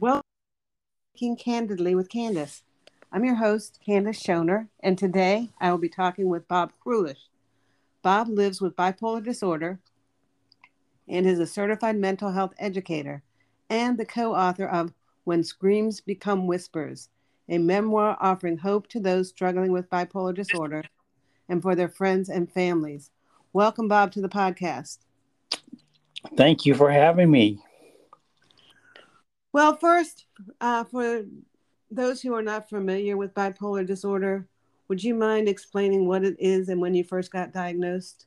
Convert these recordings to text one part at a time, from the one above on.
Welcome to Candidly with Candace. I'm your host, Candace Schoner, and today I will be talking with Bob Krulish. Bob lives with bipolar disorder and is a certified mental health educator and the co author of When Screams Become Whispers, a memoir offering hope to those struggling with bipolar disorder and for their friends and families. Welcome, Bob, to the podcast. Thank you for having me. Well, first, uh, for those who are not familiar with bipolar disorder, would you mind explaining what it is and when you first got diagnosed?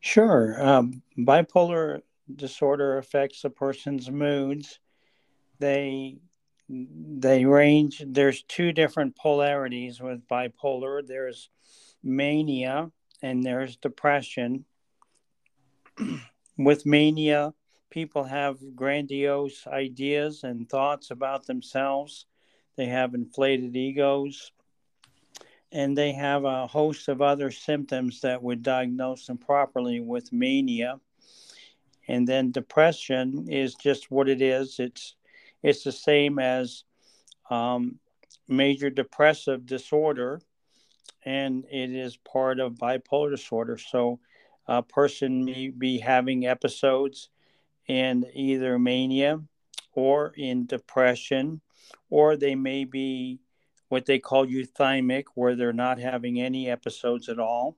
Sure. Um, bipolar disorder affects a person's moods. They they range. There's two different polarities with bipolar. There's mania and there's depression. with mania, people have grandiose ideas and thoughts about themselves. They have inflated egos and they have a host of other symptoms that would diagnose them properly with mania. And then depression is just what it is. It's it's the same as um, major depressive disorder, and it is part of bipolar disorder. So, a person may be having episodes in either mania or in depression, or they may be what they call euthymic, where they're not having any episodes at all,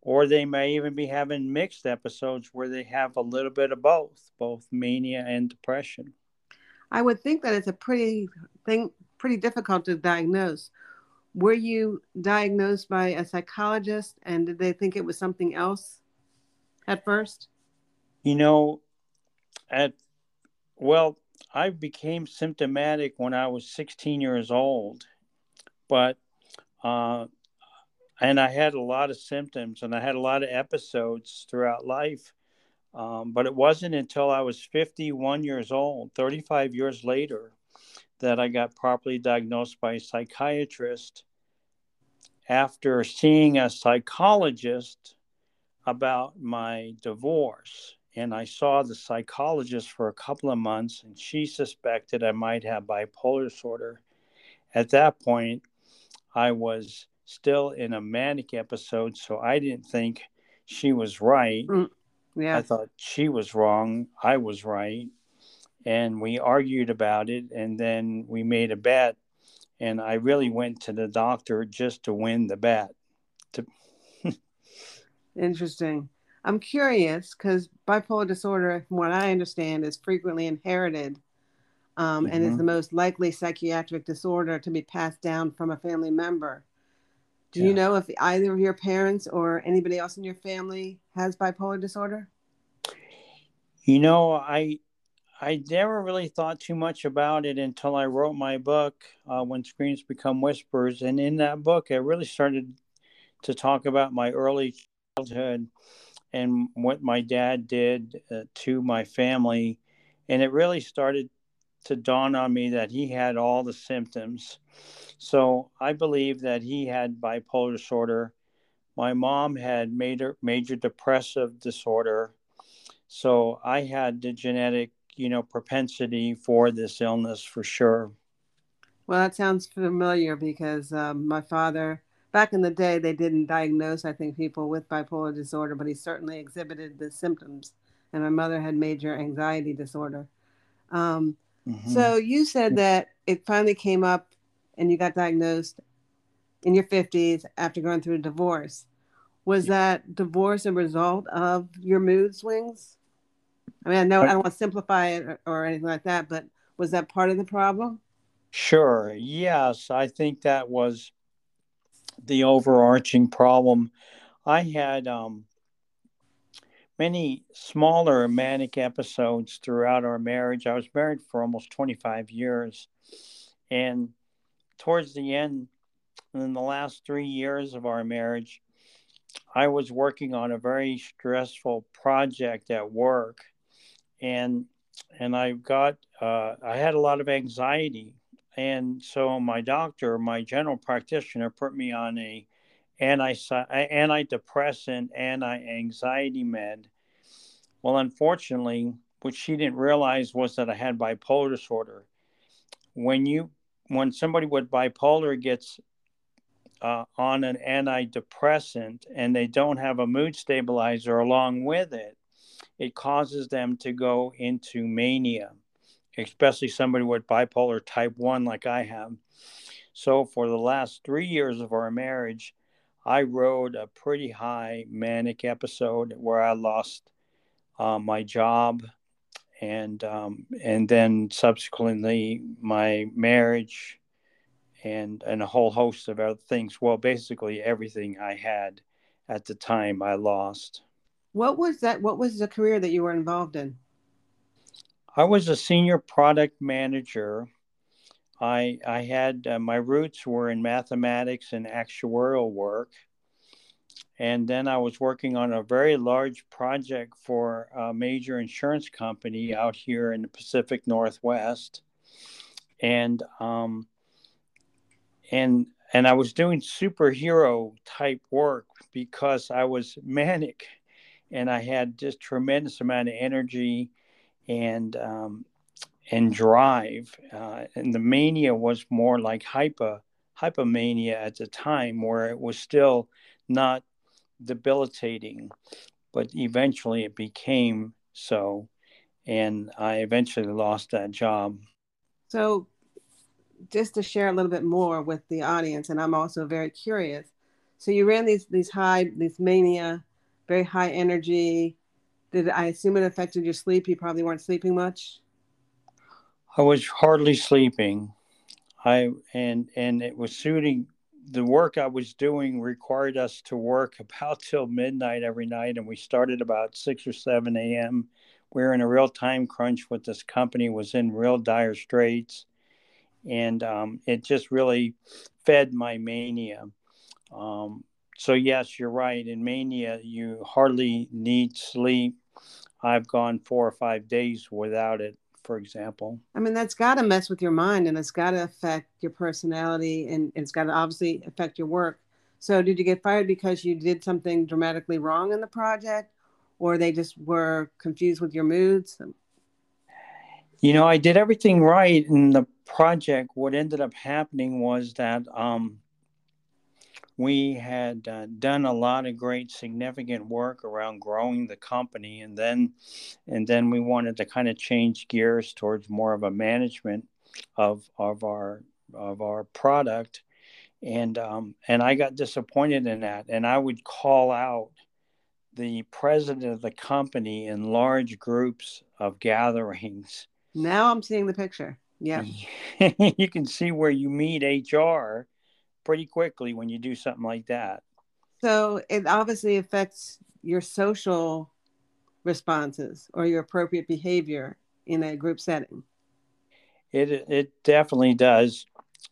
or they may even be having mixed episodes where they have a little bit of both, both mania and depression. I would think that it's a pretty thing, pretty difficult to diagnose. Were you diagnosed by a psychologist, and did they think it was something else at first? You know, at well, I became symptomatic when I was 16 years old, but uh, and I had a lot of symptoms and I had a lot of episodes throughout life. Um, but it wasn't until I was 51 years old, 35 years later, that I got properly diagnosed by a psychiatrist after seeing a psychologist about my divorce. And I saw the psychologist for a couple of months, and she suspected I might have bipolar disorder. At that point, I was still in a manic episode, so I didn't think she was right. Mm, yeah. I thought she was wrong. I was right. And we argued about it, and then we made a bet. And I really went to the doctor just to win the bet. To... Interesting. I'm curious because bipolar disorder, from what I understand, is frequently inherited um, mm-hmm. and is mm-hmm. the most likely psychiatric disorder to be passed down from a family member. Do yeah. you know if either of your parents or anybody else in your family has bipolar disorder? You know, I I never really thought too much about it until I wrote my book, uh, When Screams Become Whispers. And in that book, I really started to talk about my early childhood and what my dad did uh, to my family. And it really started to dawn on me that he had all the symptoms. So I believe that he had bipolar disorder. My mom had major major depressive disorder. So I had the genetic, you know, propensity for this illness for sure. Well, that sounds familiar because um, my father, back in the day, they didn't diagnose, I think, people with bipolar disorder, but he certainly exhibited the symptoms. And my mother had major anxiety disorder. Um, Mm-hmm. So you said that it finally came up and you got diagnosed in your 50s after going through a divorce. Was that divorce a result of your mood swings? I mean, I know I don't want to simplify it or, or anything like that, but was that part of the problem? Sure. Yes, I think that was the overarching problem. I had um, many smaller manic episodes throughout our marriage. I was married for almost 25 years. And towards the end, in the last three years of our marriage, I was working on a very stressful project at work. And and I got uh, I had a lot of anxiety, and so my doctor, my general practitioner, put me on a anti antidepressant, anti anxiety med, well, unfortunately, what she didn't realize was that I had bipolar disorder. When you when somebody with bipolar gets uh, on an antidepressant and they don't have a mood stabilizer along with it, it causes them to go into mania, especially somebody with bipolar type 1 like I have. So, for the last three years of our marriage, I rode a pretty high manic episode where I lost uh, my job and um, and then subsequently my marriage and and a whole host of other things. Well, basically everything I had at the time I lost. What was that? What was the career that you were involved in? I was a senior product manager. I I had uh, my roots were in mathematics and actuarial work, and then I was working on a very large project for a major insurance company out here in the Pacific Northwest, and um, and and I was doing superhero type work because I was manic, and I had just tremendous amount of energy, and um, and drive, uh, and the mania was more like hyper hypomania at the time, where it was still not debilitating, but eventually it became so, and I eventually lost that job. So just to share a little bit more with the audience, and I'm also very curious. So you ran these these high these mania, very high energy. Did I assume it affected your sleep? You probably weren't sleeping much. I was hardly sleeping. I and and it was suiting the work I was doing required us to work about till midnight every night, and we started about six or seven a.m. We were in a real time crunch with this company was in real dire straits, and um, it just really fed my mania. Um, so yes, you're right. In mania, you hardly need sleep. I've gone four or five days without it, for example. I mean, that's got to mess with your mind, and it's got to affect your personality, and it's got to obviously affect your work. So, did you get fired because you did something dramatically wrong in the project, or they just were confused with your moods? You know, I did everything right in the project. What ended up happening was that um, we had uh, done a lot of great, significant work around growing the company, and then, and then we wanted to kind of change gears towards more of a management of of our of our product, and um, and I got disappointed in that, and I would call out the president of the company in large groups of gatherings now I'm seeing the picture. Yeah. you can see where you meet HR pretty quickly when you do something like that. So it obviously affects your social responses or your appropriate behavior in a group setting. It it definitely does.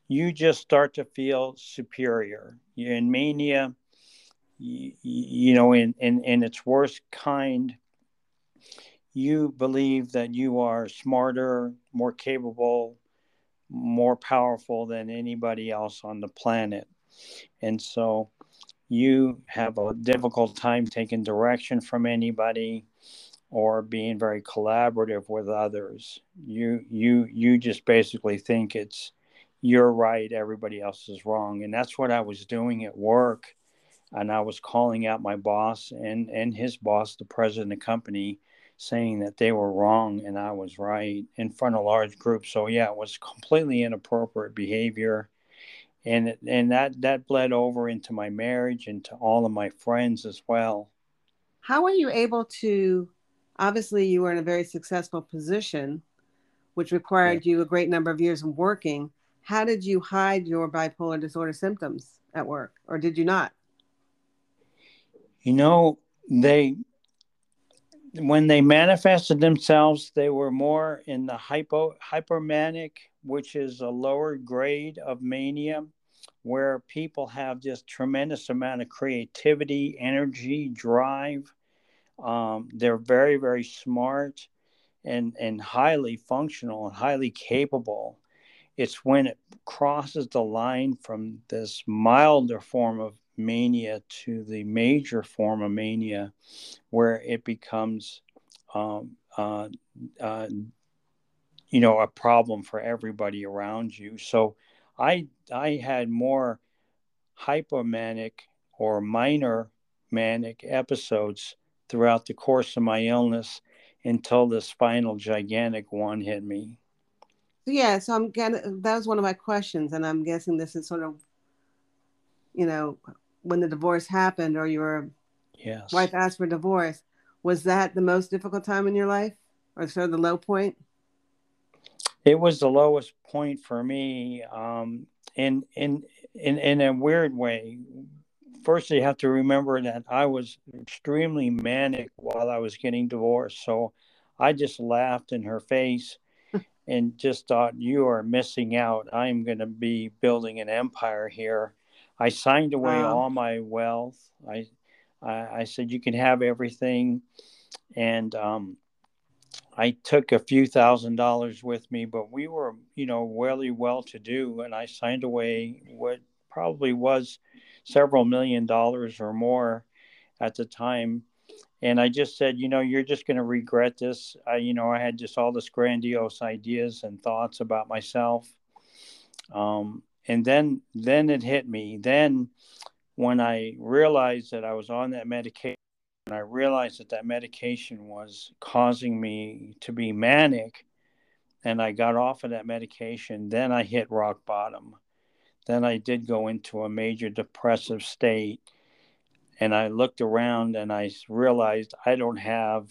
You just start to feel superior. You're in mania, you, you know, in, in, in its worst kind, you believe that you are smarter, more capable, more powerful than anybody else on the planet. And so you have a difficult time taking direction from anybody or being very collaborative with others. You you you just basically think it's you're right, everybody else is wrong. And that's what I was doing at work. And I was calling out my boss and, and his boss, the president of the company, saying that they were wrong and I was right in front of a large groups. So yeah, it was completely inappropriate behavior. And and that that bled over into my marriage and to all of my friends as well. How were you able to obviously you were in a very successful position which required yeah. you a great number of years of working. How did you hide your bipolar disorder symptoms at work or did you not? You know, they when they manifested themselves, they were more in the hypo hypermanic, which is a lower grade of mania, where people have just tremendous amount of creativity, energy, drive. Um, they're very, very smart and and highly functional and highly capable. It's when it crosses the line from this milder form of mania to the major form of mania where it becomes um, uh, uh, you know, a problem for everybody around you. So I I had more hypomanic or minor manic episodes throughout the course of my illness until this final gigantic one hit me. Yeah, so I'm getting that was one of my questions, and I'm guessing this is sort of, you know, when the divorce happened or your yes. wife asked for divorce, was that the most difficult time in your life, or sort of the low point? It was the lowest point for me, um, in in in in a weird way. First, you have to remember that I was extremely manic while I was getting divorced, so I just laughed in her face and just thought, "You are missing out. I'm going to be building an empire here." I signed away wow. all my wealth. I, I, I said, "You can have everything," and um, I took a few thousand dollars with me, but we were, you know, really well to do, and I signed away what probably was several million dollars or more at the time. And I just said, you know, you're just going to regret this. I, you know, I had just all this grandiose ideas and thoughts about myself. Um, and then, then it hit me. Then, when I realized that I was on that medication and I realized that that medication was causing me to be manic, and I got off of that medication, then I hit rock bottom. Then I did go into a major depressive state. And I looked around and I realized I don't have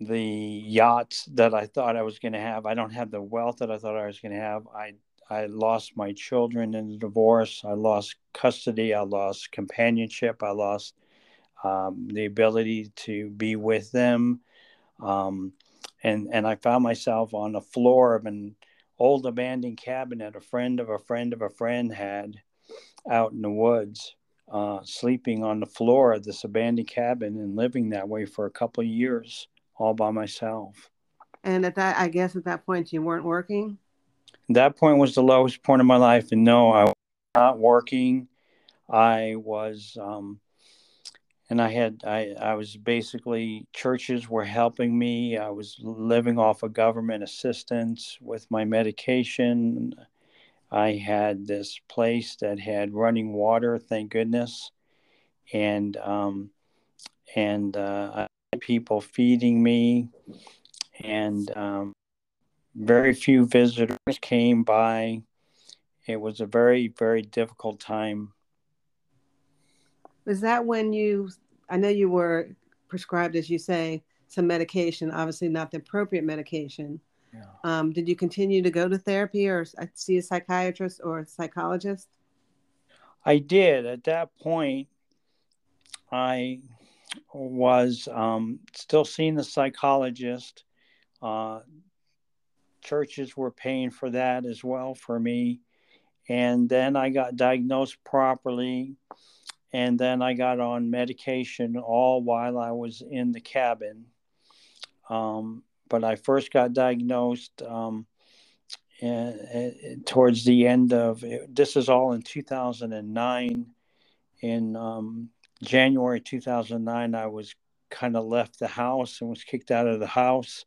the yachts that I thought I was going to have. I don't have the wealth that I thought I was going to have. I I lost my children in the divorce. I lost custody. I lost companionship. I lost um, the ability to be with them. Um, and, and I found myself on the floor of an old abandoned cabin that a friend of a friend of a friend had out in the woods, uh, sleeping on the floor of this abandoned cabin and living that way for a couple of years all by myself. And at that, I guess at that point, you weren't working? That point was the lowest point of my life. And no, I was not working. I was um, and I had I I was basically churches were helping me. I was living off of government assistance with my medication. I had this place that had running water, thank goodness, and um, and uh, people feeding me, and um, very few visitors came by. It was a very very difficult time was that when you, I know you were prescribed, as you say, some medication, obviously not the appropriate medication. Yeah. Um, did you continue to go to therapy or see a psychiatrist or a psychologist? I did. At that point, I was um, still seeing the psychologist. Uh, churches were paying for that as well for me. And then I got diagnosed properly and then I got on medication all while I was in the cabin. Um, but I first got diagnosed um, towards the end of this is all in 2009. In um, January 2009, I was kind of left the house and was kicked out of the house.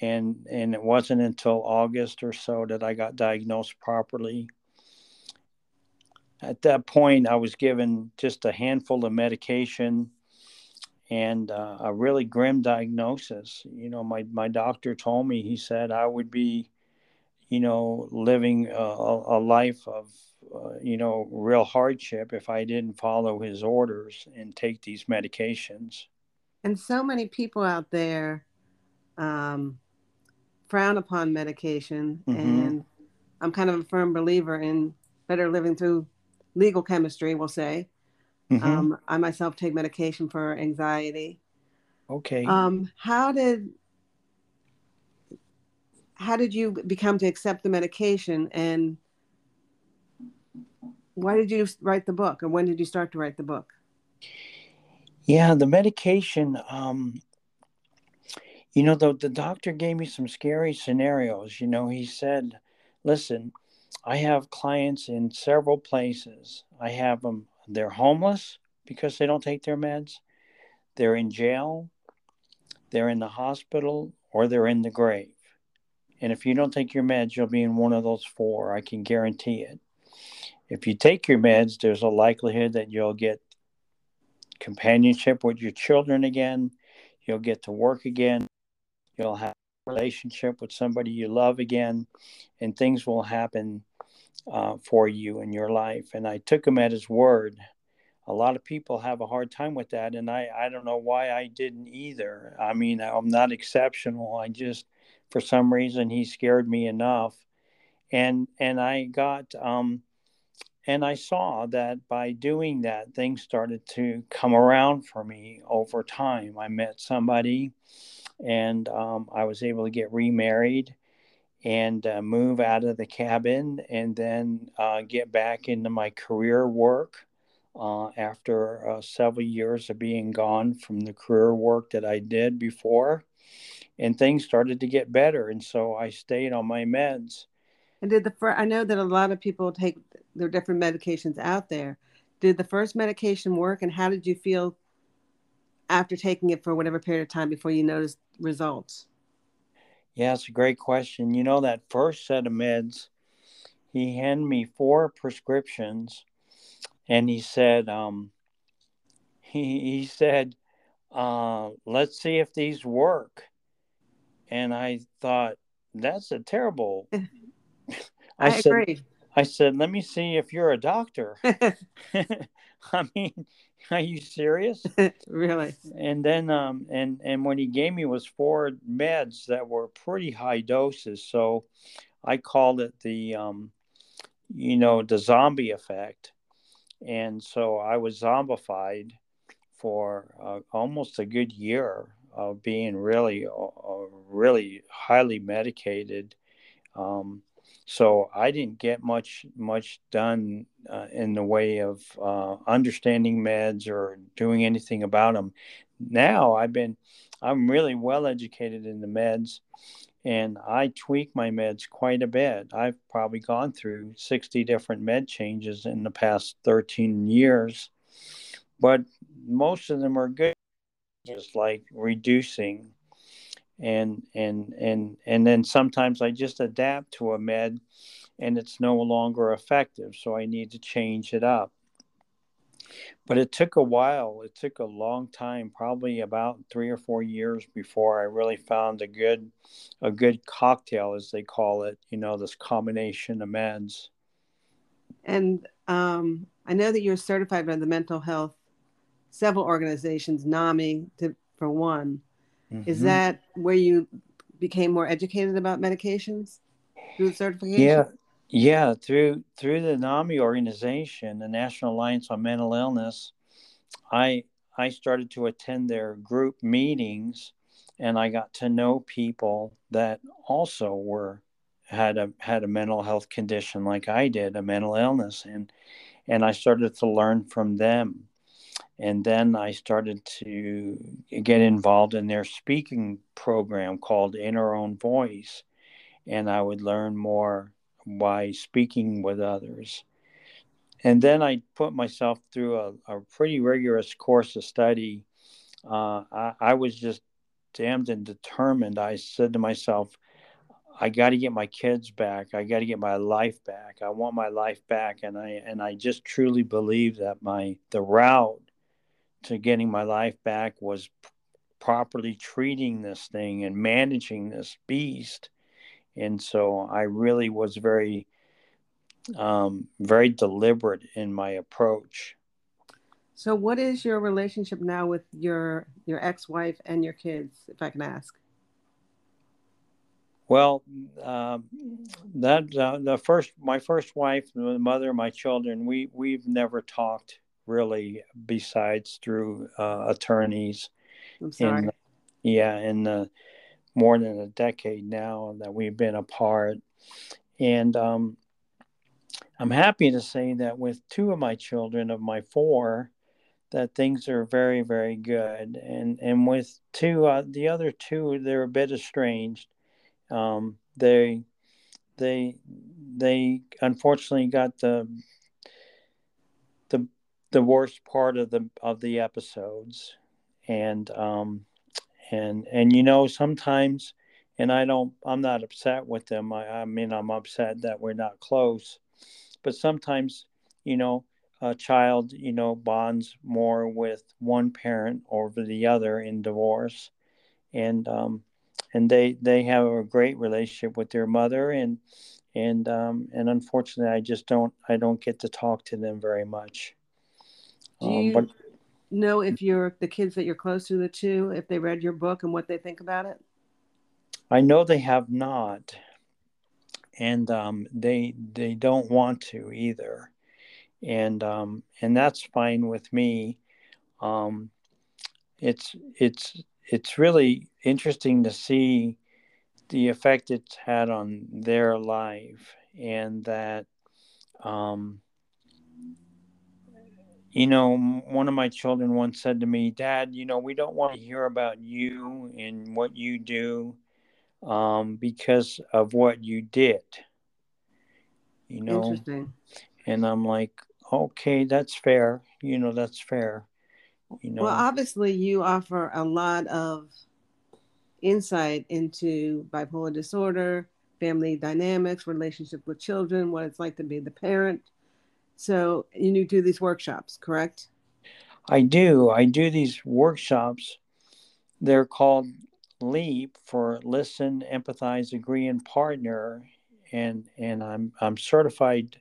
And, and it wasn't until August or so that I got diagnosed properly at that point, I was given just a handful of medication and uh, a really grim diagnosis. You know, my, my doctor told me, he said I would be, you know, living a, a life of, uh, you know, real hardship if I didn't follow his orders and take these medications. And so many people out there um, frown upon medication. Mm-hmm. And I'm kind of a firm believer in better living through legal chemistry, we'll say. Mm-hmm. Um, I myself take medication for anxiety. Okay. Um, how did how did you become to accept the medication, and why did you write the book, and when did you start to write the book? Yeah, the medication. Um, you know, the the doctor gave me some scary scenarios. You know, he said, "Listen, I have clients in several places. I have them, they're homeless because they don't take their meds, they're in jail, they're in the hospital or they're in the grave. And if you don't take your meds, you'll be in one of those four. I can guarantee it. If you take your meds, there's a likelihood that you'll get companionship with your children again. You'll get to work again. You'll have a relationship with somebody you love again, and things will happen uh, for you in your life. And I took him at his word. A lot of people have a hard time with that, and I, I don't know why I didn't either. I mean, I'm not exceptional. I just, for some reason, he scared me enough, and and I got um, and I saw that by doing that, things started to come around for me over time. I met somebody, and um, I was able to get remarried and uh, move out of the cabin and then uh, get back into my career work uh, after uh, several years of being gone from the career work that I did before. And things started to get better. And so I stayed on my meds. And did the first, I know that a lot of people take their different medications out there. Did the first medication work and how did you feel after taking it for whatever period of time before you notice results? Yeah, it's a great question. You know, that first set of meds, he handed me four prescriptions and he said, um, he, he said, uh, let's see if these work. And I thought, that's a terrible. I, I said, agree. I said, let me see if you're a doctor. I mean, are you serious? really? And then, um, and and when he gave me was four meds that were pretty high doses. So, I called it the, um, you know, the zombie effect. And so I was zombified for uh, almost a good year of being really, uh, really highly medicated. Um, so I didn't get much much done uh, in the way of uh, understanding meds or doing anything about them. Now I've been I'm really well educated in the meds, and I tweak my meds quite a bit. I've probably gone through 60 different med changes in the past 13 years, but most of them are good, just like reducing and and and and then sometimes i just adapt to a med and it's no longer effective so i need to change it up. But it took a while. It took a long time probably about three or four years before i really found a good a good cocktail as they call it you know this combination of meds. And um, i know that you're certified by the mental health several organizations NAMI to, for one Mm-hmm. Is that where you became more educated about medications through certification? Yeah, yeah. Through through the NAMI organization, the National Alliance on Mental Illness, I I started to attend their group meetings, and I got to know people that also were had a had a mental health condition like I did, a mental illness, and and I started to learn from them and then I started to get involved in their speaking program called In Our Own Voice, and I would learn more by speaking with others. And then I put myself through a, a pretty rigorous course of study. Uh, I, I was just damned and determined. I said to myself, I got to get my kids back. I got to get my life back. I want my life back, and I and I just truly believe that my the route to getting my life back was p- properly treating this thing and managing this beast. And so I really was very, um, very deliberate in my approach. So, what is your relationship now with your your ex-wife and your kids, if I can ask? Well, uh, that uh, the first, my first wife, the mother of my children, we we've never talked really besides through uh, attorneys. I'm sorry. In, yeah, in the more than a decade now that we've been apart. And um, I'm happy to say that with two of my children, of my four, that things are very, very good. And and with two, uh, the other two, they're a bit estranged. Um, they they they unfortunately got the the worst part of the of the episodes, and um, and and you know sometimes and i don't i'm not upset with them. I, I mean i'm upset that we're not close. But sometimes you know a child you know bonds more with one parent over the other in divorce. And um and they they have a great relationship with their mother. And and um and unfortunately i just don't i don't get to talk to them very much do you um, but, know if you're the kids that you're close to the two if they read your book and what they think about it? I know they have not. And um, they they don't want to either. And um, and that's fine with me. Um, it's it's it's really interesting to see the effect it's had on their life and that um, you know, one of my children once said to me, Dad, you know, we don't want to hear about you and what you do um, because of what you did. You know, Interesting. and I'm like, okay, that's fair. You know, that's fair. You know, well, obviously, you offer a lot of insight into bipolar disorder, family dynamics, relationship with children, what it's like to be the parent so you do these workshops, correct? I do. I do these workshops. They're called LEAP for Listen, Empathize, Agree, and Partner. And and I'm I'm certified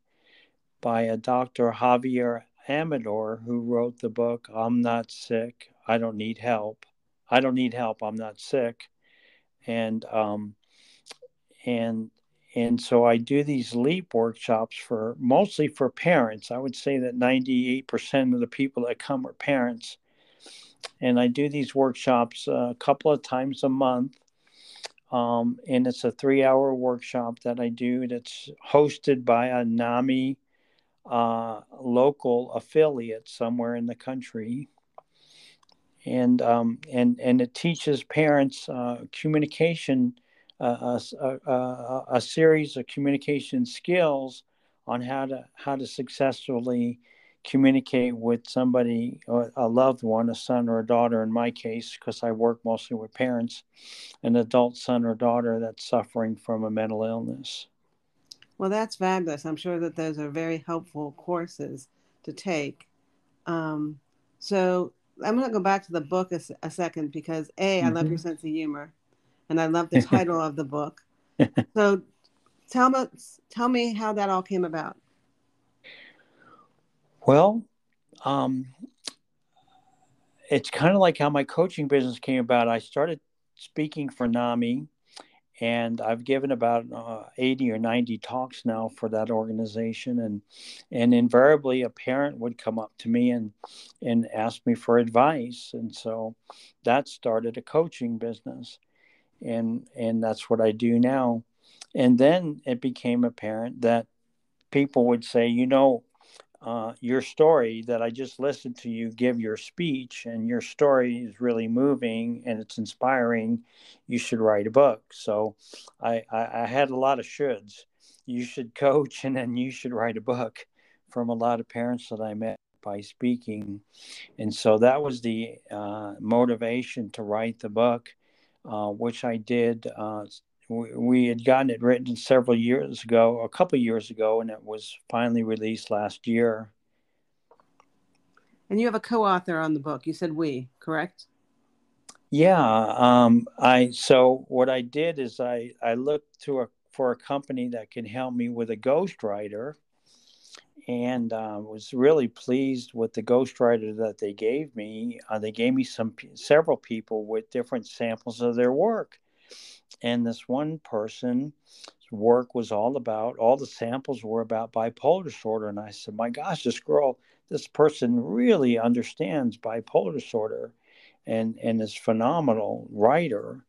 by a Dr. Xavier Amador who wrote the book I'm Not Sick, I Don't Need Help. I don't need help, I'm not sick. And um and and so I do these LEAP workshops for mostly for parents. I would say that 98% of the people that come are parents. And I do these workshops a couple of times a month. Um, and it's a three hour workshop that I do that's hosted by a NAMI uh, local affiliate somewhere in the country and um, and and it teaches parents uh, communication a, a, a, series of communication skills on how to how to successfully communicate with somebody a loved one a son or a daughter in my case because i work mostly with parents an adult son or daughter that's suffering from a mental illness. Well that's fabulous. I'm sure that those are very helpful courses to take. Um, so i'm going to go back to the book a, a second because a I mm-hmm. love your sense of humor and I love the title of the book. So tell me tell me how that all came about. Well, um, it's kind of like how my coaching business came about. I started speaking for NAMI, and I've given about uh, 80 or 90 talks now for that organization. And and invariably, a parent would come up to me and and ask me for advice, and so that started a coaching business and and that's what I do now. And then it became apparent that people would say, you know, uh, your story that I just listened to you give your speech, and your story is really moving and it's inspiring. You should write a book. So I, I, I had a lot of shoulds. You should coach, and then you should write a book from a lot of parents that I met by speaking. And so that was the uh, motivation to write the book uh, which I did. Uh, we, we, had gotten it written several years ago, a couple years ago, and it was finally released last year. And you have a co-author on the book. You said we, correct? Yeah. Um, I so what I did is I I looked to a for a company that can help me with a ghostwriter and uh, was really pleased with the ghostwriter that they gave me. Uh, they gave me some several people with different samples of their work, and this one person's work was all about all the samples were about bipolar disorder. And I said, "My gosh, this girl, this person really understands bipolar disorder, and and is phenomenal writer."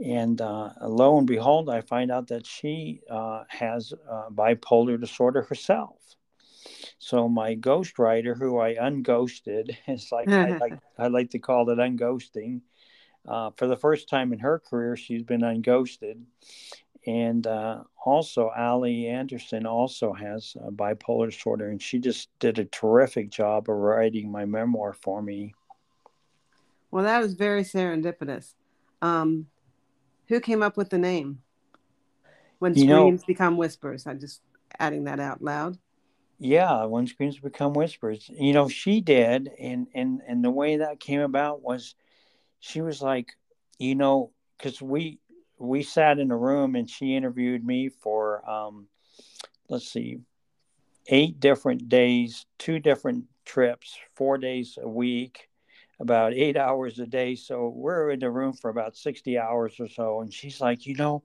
And uh, lo and behold, I find out that she uh, has uh, bipolar disorder herself. So my ghostwriter, who I unghosted, is like I like I like to call it unghosting. Uh, for the first time in her career, she's been unghosted. And uh, also, Ali Anderson also has a bipolar disorder, and she just did a terrific job of writing my memoir for me. Well, that was very serendipitous. Um, who came up with the name? When You screams know, become whispers. I'm just adding that out loud. Yeah, when screams become whispers. You know, she did, and and and the way that came about was she was like, you know, because we we sat in a room and she interviewed me for um, let's see, eight different days, two different trips, four days a week, about eight hours a day. So we're in the room for about 60 hours or so. And she's like, you know,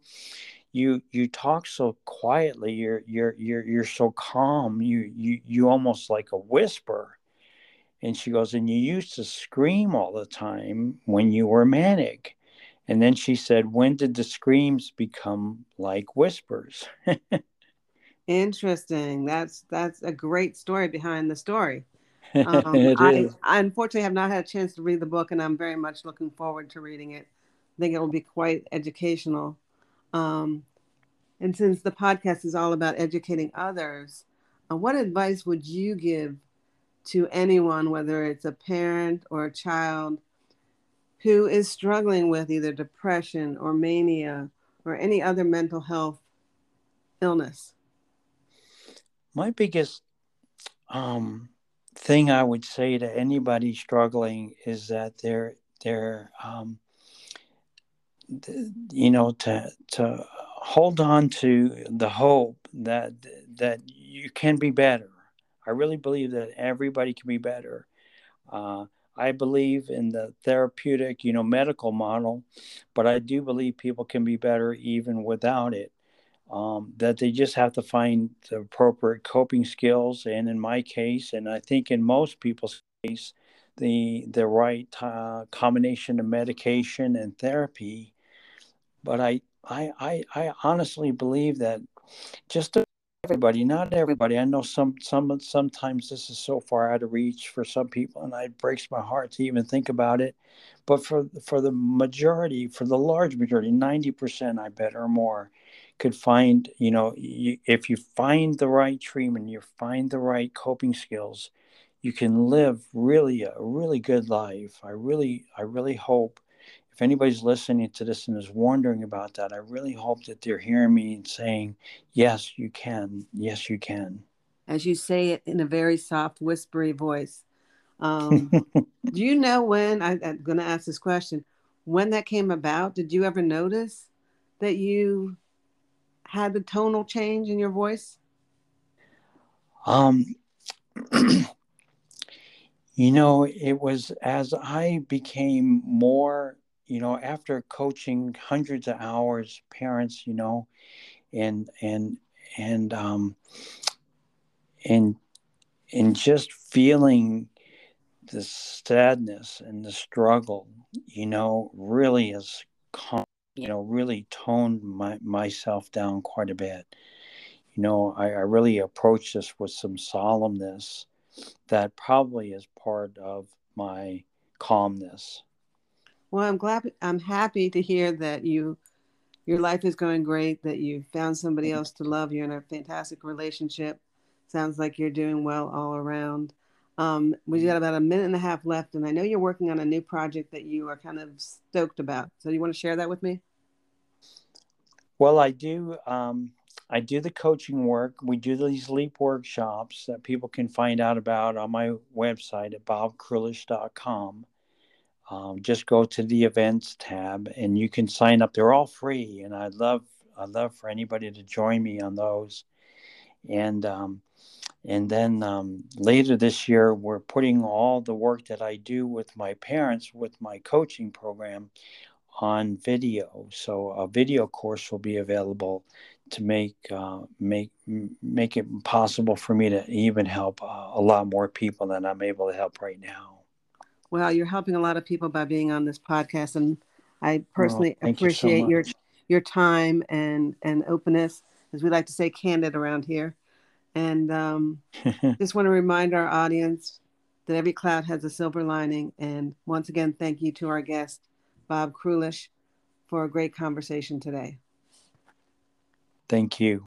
you you talk so quietly, you're you're you're you're so calm, you you you almost like a whisper. And she goes, and you used to scream all the time when you were manic. And then she said, when did the screams become like whispers? Interesting. That's that's a great story behind the story. Um, I. I unfortunately have not had a chance to read the book, and I'm very much looking forward to reading it. I think it will be quite educational. Um, and since the podcast is all about educating others, uh, what advice would you give to anyone, whether it's a parent or a child, who is struggling with either depression or mania or any other mental health illness? My biggest um, thing I would say to anybody struggling is that they're they're um, you know to to hold on to the hope that that you can be better. I really believe that everybody can be better. Uh, I believe in the therapeutic, you know, medical model, but I do believe people can be better even without it. Um, that they just have to find the appropriate coping skills, and in my case, and I think in most people's case, the the right uh, combination of medication and therapy. But I I I, I honestly believe that just everybody, not everybody. I know some some sometimes this is so far out of reach for some people, and it breaks my heart to even think about it. But for for the majority, for the large majority, ninety percent, I bet or more, could find. You know, you, if you find the right treatment, you find the right coping skills, you can live really a really good life. I really I really hope if anybody's listening to this and is wondering about that, I really hope that they're hearing me and saying, yes, you can. Yes, you can. As you say it in a very soft, whispery voice. Um, do you know when I, I'm going to ask this question? When that came about, did you ever notice that you had the tonal change in your voice? um, you know, it was as I became more, you know, after coaching hundreds of hours, parents, you know, and and and um, and and just feeling the sadness and the struggle, you know, really has, you know, really toned my, myself down quite a bit. You know, I, I really approach this with some solemnness that probably is part of my calmness. Well, I'm glad, I'm happy to hear that you, your life is going great, that you found somebody else to love. You're in a fantastic relationship. Sounds like you're doing well all around. Um, we got about a minute and a half left, and I know you're working on a new project that you are kind of stoked about. So, you want to share that with me? Well, I do. Um, I do the coaching work. We do these LEAP workshops that people can find out about on my website at bobkrulish.com. Um, just go to the events tab and you can sign up. They're all free, and I'd love I'd love for anybody to join me on those. And um, and then um, later this year, we're putting all the work that I do with my parents with my coaching program on video. So a video course will be available to make uh, make make it possible for me to even help uh, a lot more people than I'm able to help right now. Well, you're helping a lot of people by being on this podcast, and I personally oh, appreciate you so your your time and and openness, as we like to say, candid around here. And um, just want to remind our audience that every cloud has a silver lining. And once again, thank you to our guest, Bob Krulish, for a great conversation today. Thank you.